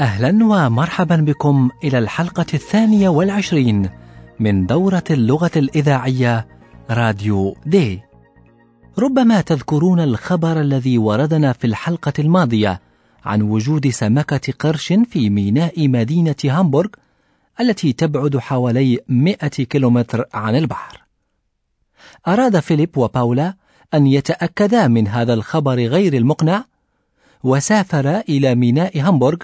أهلا ومرحبا بكم إلى الحلقة الثانية والعشرين من دورة اللغة الإذاعية راديو دي ربما تذكرون الخبر الذي وردنا في الحلقة الماضية عن وجود سمكة قرش في ميناء مدينة هامبورغ التي تبعد حوالي 100 كيلومتر عن البحر. أراد فيليب وباولا أن يتأكدا من هذا الخبر غير المقنع وسافرا إلى ميناء هامبورغ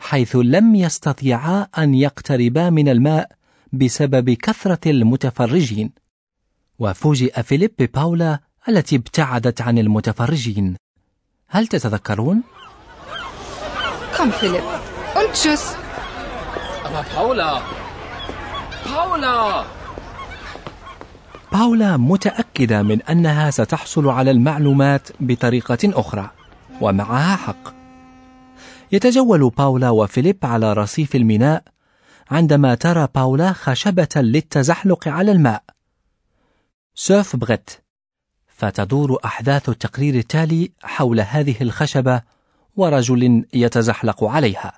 حيث لم يستطيعا أن يقتربا من الماء بسبب كثرة المتفرجين. وفوجئ فيليب بباولا التي ابتعدت عن المتفرجين. هل تتذكرون؟ Philipp. Und tschüss. Aber Paula! Paula! باولا متأكدة من أنها ستحصل على المعلومات بطريقة أخرى، ومعها حق. يتجول باولا وفيليب على رصيف الميناء عندما ترى باولا خشبة للتزحلق على الماء. Surfbrett. فتدور أحداث التقرير التالي حول هذه الخشبة ورجل يتزحلق عليها.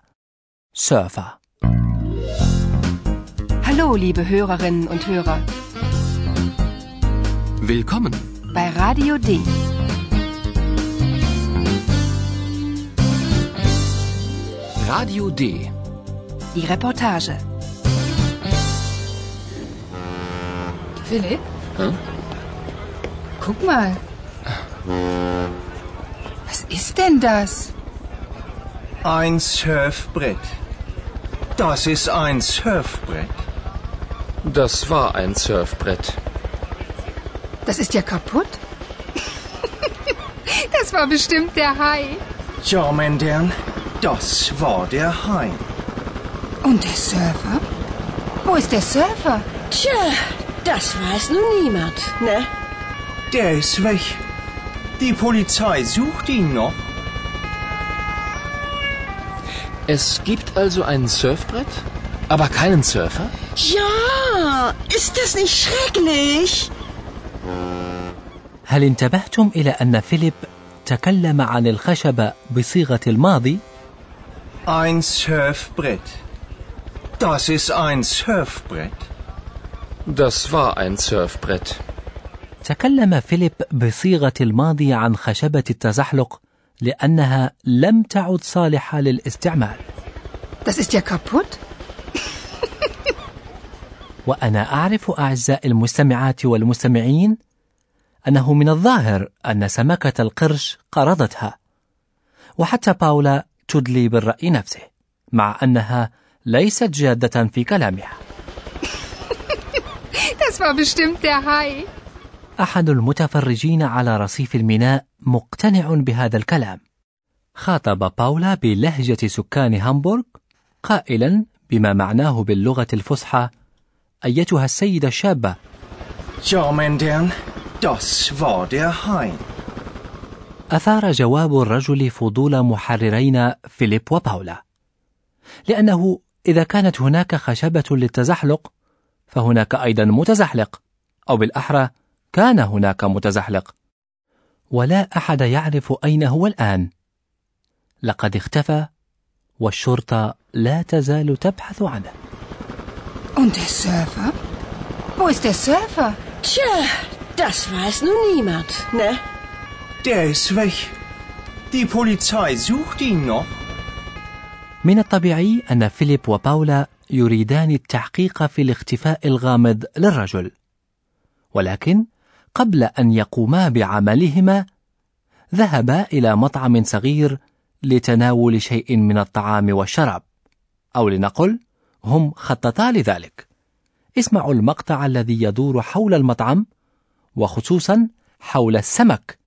Surfer. Hallo, liebe Hörerinnen und Hörer. Willkommen! Bei Radio D. Radio D. Die Reportage. Philipp? Hm? Guck mal. Was ist denn das? Ein Surfbrett. Das ist ein Surfbrett. Das war ein Surfbrett. Das ist ja kaputt. das war bestimmt der Hai. Ja, Mendern, das war der Hai. Und der Surfer? Wo ist der Surfer? Tja, das weiß nun niemand, ne? Der ist weg. Die Polizei sucht ihn noch. Es gibt also ein Surfbrett, aber keinen Surfer? Ja, ist das nicht schrecklich? هل انتبهتم إلى أن فيليب تكلم عن الخشبة بصيغة الماضي Ein Surfbrett. Das ist ein Surfbrett. Das war ein Surfbrett. تكلم فيليب بصيغة الماضي عن خشبة التزحلق لأنها لم تعد صالحة للاستعمال Das ist ja kaputt. وأنا أعرف أعزائي المستمعات والمستمعين أنه من الظاهر أن سمكة القرش قرضتها وحتى باولا تدلي بالرأي نفسه مع أنها ليست جادة في كلامها Das war bestimmt der Hai. أحد المتفرجين على رصيف الميناء مقتنع بهذا الكلام خاطب باولا بلهجة سكان هامبورغ قائلا بما معناه باللغة الفصحى أيتها السيدة الشابة Ja, Mendern, das war der Hai. أثار جواب الرجل فضول محررين فيليب وباولا لأنه إذا كانت هناك خشبة للتزحلق فهناك أيضا متزحلق أو بالأحرى كان هناك متزحلق ولا أحد يعرف أين هو الآن لقد اختفى والشرطة لا تزال تبحث عنه Und der Surfer? Wo ist der Surfer? Tja, das weiß nun niemand, ne? Der ist weg. Die Polizei sucht ihn noch. من الطبيعي أن فيليب وباولا يريدان التحقيق في الاختفاء الغامض للرجل ولكن قبل أن يقوما بعملهما ذهبا إلى مطعم صغير لتناول شيء من الطعام والشراب أو لنقل هم خططا لذلك اسمعوا المقطع الذي يدور حول المطعم وخصوصا حول السمك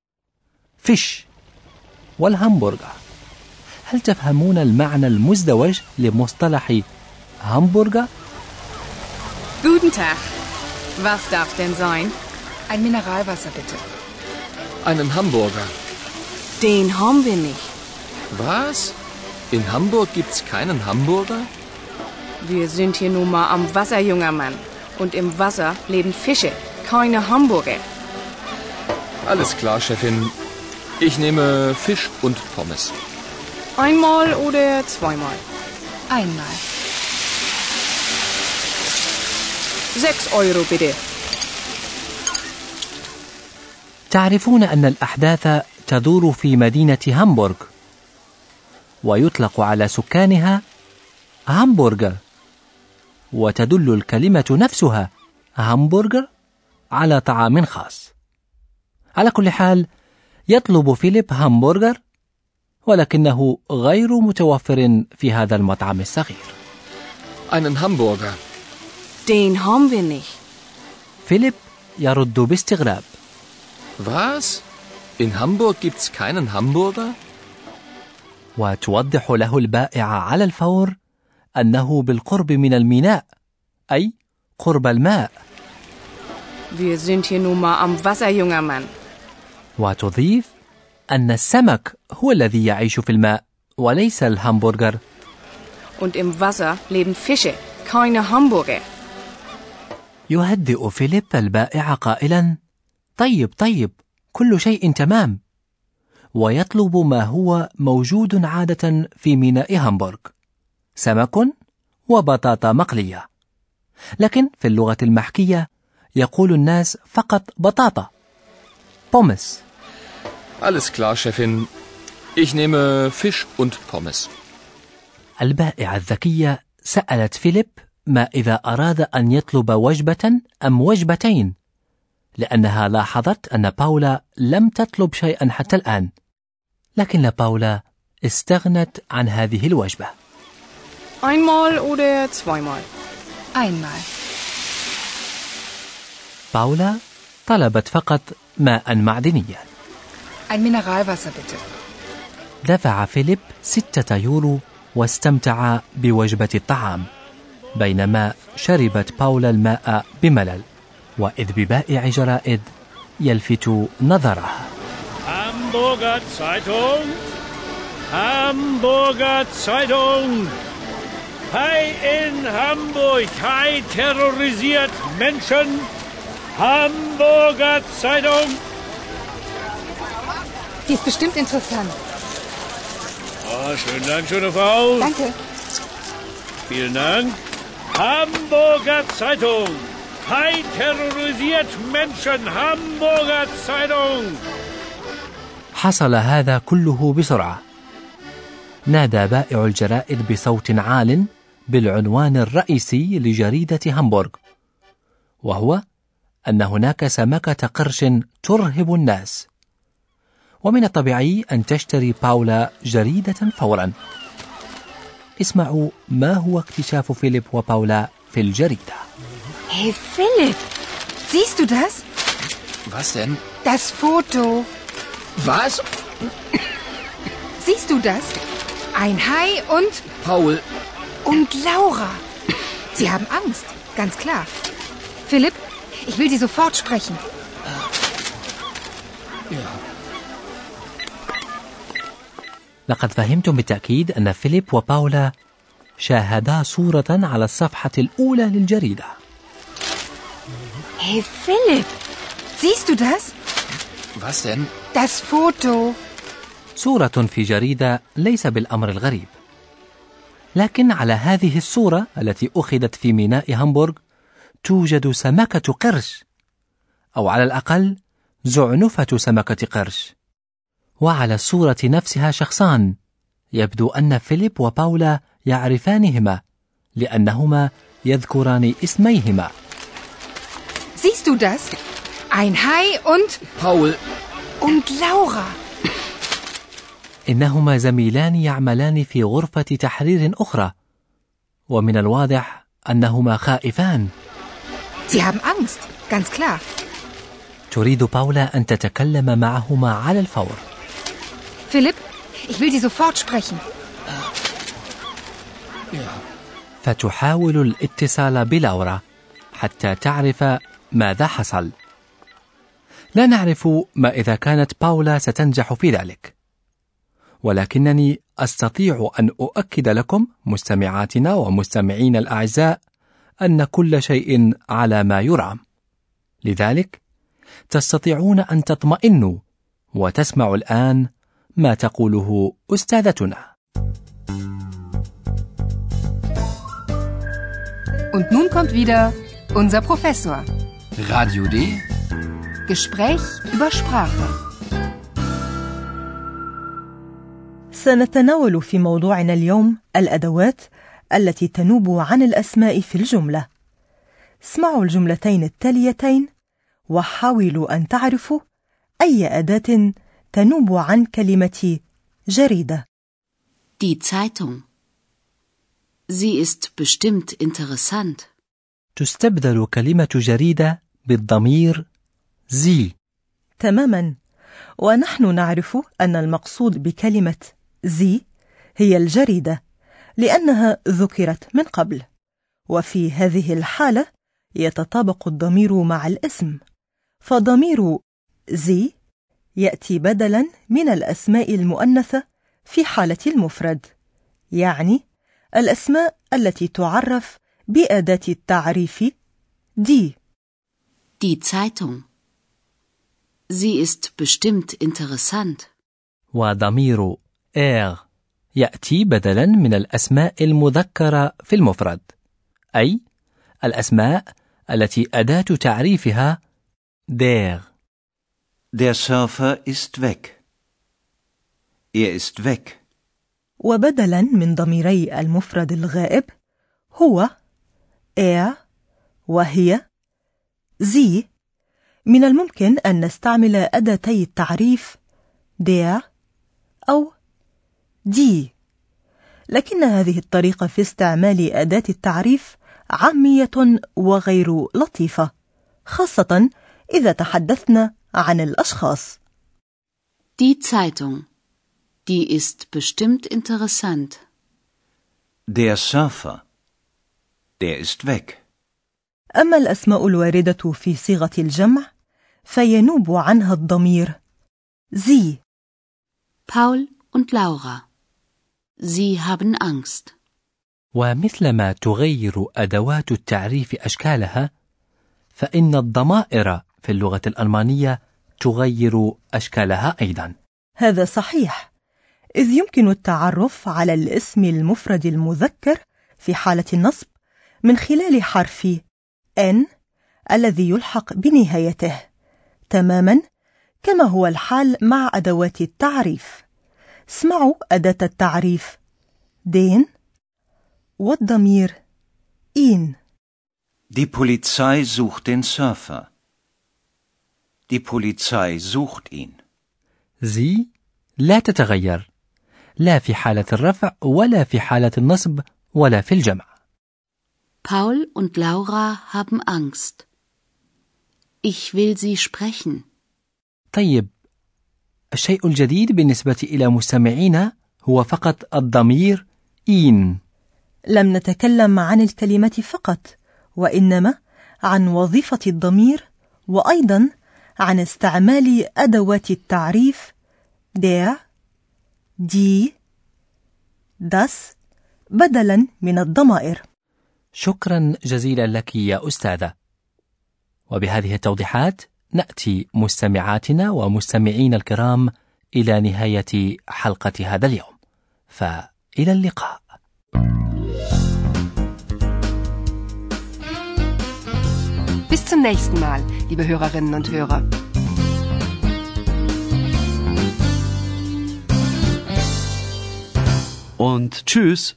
فيش والهمبرجر هل تفهمون المعنى المزدوج لمصطلح همبرجر؟ Guten Tag. Was darf denn sein? Ein Mineralwasser bitte. Einen Hamburger. Den haben wir nicht. Was? In Hamburg gibt's keinen Hamburger? Wir sind hier nun mal am Wasser, junger Mann. Und im Wasser leben Fische, keine Hamburger. Alles klar, Chefin. Ich nehme Fisch und Pommes. Einmal oder zweimal? Einmal. Sechs Euro bitte. تعرفون أن الأحداث تدور في مدينة هامبورغ ويطلق على سكانها هامبورغر وتدل الكلمة نفسها هامبورغر على طعام خاص على كل حال يطلب فيليب همبرجر ولكنه غير متوفر في هذا المطعم الصغير Einen Hamburger. Den haben wir nicht. فيليب يرد باستغراب Was? In Hamburg gibt's keinen Hamburger? وتوضح له البائعة على الفور أنه بالقرب من الميناء أي قرب الماء Wir sind hier nun mal am Wasser, junger Mann. وتضيف أن السمك هو الذي يعيش في الماء وليس الهمبرجر Und im Wasser leben Fische, keine Hamburger. يهدئ فيليب البائع قائلا طيب طيب كل شيء تمام. ويطلب ما هو موجود عادة في ميناء هامبورغ سمك وبطاطا مقلية. لكن في اللغة المحكية يقول الناس فقط بطاطا بومس. Alles klar, Chefin. Ich nehme Fisch und Pommes. البائعة الذكية سألت فيليب ما إذا أراد أن يطلب وجبة أم وجبتين لأنها لاحظت أن باولا لم تطلب شيئا حتى الآن لكن باولا استغنت عن هذه الوجبة Einmal oder zweimal? Einmal. باولا طلبت فقط ماء معدنيا Ein Mineralwasser bitte. دفع فيليب ستة يورو واستمتع بوجبة الطعام بينما شربت باولا الماء بملل وإذ ببائع جرائد يلفت نظرها. Hamburger Zeitung Hamburger Zeitung Hai in Hamburg Hai terrorisiert Menschen. Hamburger Die ist bestimmt interessant. Oh, schönen Dank, schöne Frau. Danke. Vielen Dank. Hamburger Zeitung. Hai terrorisiert Menschen. Hamburger Zeitung. حصل هذا كله بسرعة نادى بائع الجرائد بصوت عال بالعنوان الرئيسي لجريدة هامبورغ وهو أن هناك سمكة قرش ترهب الناس ومن الطبيعي أن تشتري باولا جريدة فورا اسمعوا ما هو اكتشاف فيليب وباولا في الجريدة Hey Philipp, siehst du das? Was denn? Das Foto. Was? Siehst du das? Ein Hai und Paul. und Laura. Sie haben Angst, ganz klar. Philipp, ich will Sie sofort sprechen. Ja. لقد فهمتم بالتأكيد أن فيليب وباولا شاهدا صورة على الصفحة الأولى للجريدة Hey Philipp, siehst du das? Was denn? Das Foto. صورة في جريدة ليس بالأمر الغريب لكن على هذه الصورة التي أخذت في ميناء هامبورغ توجد سمكة قرش أو على الأقل زعنفة سمكة قرش وعلى الصورة نفسها شخصان يبدو أن فيليب وباولا يعرفانهما لأنهما يذكران اسميهما Siehst du das? Ein Hai und Paul. und Laura. إنهما زميلان يعملان في غرفة تحرير أخرى ومن الواضح أنهما خائفان Sie haben Angst, ganz klar. تريد باولا أن تتكلم معهما على الفور Philipp, ich will Sie sofort sprechen. فتحاول الاتصال بلاورا حتى تعرف ماذا حصل. لا نعرف ما إذا كانت باولا ستنجح في ذلك. ولكنني أستطيع أن أؤكد لكم مستمعاتنا ومستمعين الأعزاء أن كل شيء على ما يرام. لذلك تستطيعون أن تطمئنوا وتسمعوا الآن ما تقوله أستاذتنا Und nun kommt wieder unser Professor. Radio D. Gespräch über Sprache. سنتناول في موضوعنا اليوم الأدوات التي تنوب عن الأسماء في الجملة. اسمعوا الجملتين التاليتين وحاولوا أن تعرفوا أي أداة تنوب عن كلمة جريدة. Die Zeitung. Sie ist bestimmt interessant. تستبدل كلمة جريدة بالضمير زي تماما ونحن نعرف أن المقصود بكلمة زي هي الجريدة لأنها ذكرت من قبل وفي هذه الحالة يتطابق الضمير مع الاسم فضمير زي يأتي بدلا من الأسماء المؤنثة في حالة المفرد. يعني الأسماء التي تعرف بأداة التعريف دي Die Zeitung. Sie ist bestimmt interessant. وضمير إير يأتي بدلا من الأسماء المذكرة في المفرد. أي الأسماء التي أداة تعريفها دير Der Surfer ist weg. Er ist weg. وبدلا من ضميري المفرد الغائب هو er وهي زي من الممكن أن نستعمل أداتي التعريف der أو die لكن هذه الطريقة في استعمال أداة التعريف عامية وغير لطيفة خاصة إذا تحدثنا عن الأشخاص Die Zeitung. Die ist bestimmt interessant. Der Surfer. Der ist weg. أما الأسماء الواردة في صيغة الجمع فينوب عنها الضمير sie Paul und Laura. Sie haben Angst. ومثلما تغير أدوات التعريف أشكالها فإن الضمائر في اللغة الألمانية تغير أشكالها أيضا. هذا صحيح. إذ يمكن التعرف على الاسم المفرد المذكر في حالة النصب من خلال حرف N الذي يلحق بنهايته تماما كما هو الحال مع أدوات التعريف. اسمعوا أداة التعريف. den والضمير ihn Die Polizei sucht den Surfer. Die Polizei sucht ihn. زي لا تتغير لا في حالة الرفع ولا في حالة النصب ولا في الجمع Paul und Laura haben Angst. Ich will sie sprechen. طيب الشيء الجديد بالنسبة إلى مستمعينا هو فقط الضمير إين لم نتكلم عن الكلمة فقط وإنما عن وظيفة الضمير وأيضا عن استعمال أدوات التعريف der die das بدلا من الضمائر. شكرا جزيلا لك يا أستاذة. وبهذه التوضيحات نأتي مستمعاتنا ومستمعين الكرام إلى نهاية حلقة هذا اليوم. فإلى اللقاء. Bis zum nächsten Mal, liebe Hörerinnen und Hörer. Und tschüss.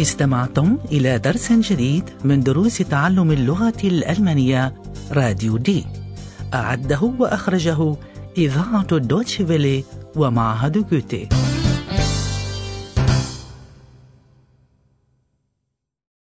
استمعتم إلى درس جديد من دروس تعلم اللغة الألمانية راديو دي أعده وأخرجه إذاعة دوتشفيلي ومعهد جوتي.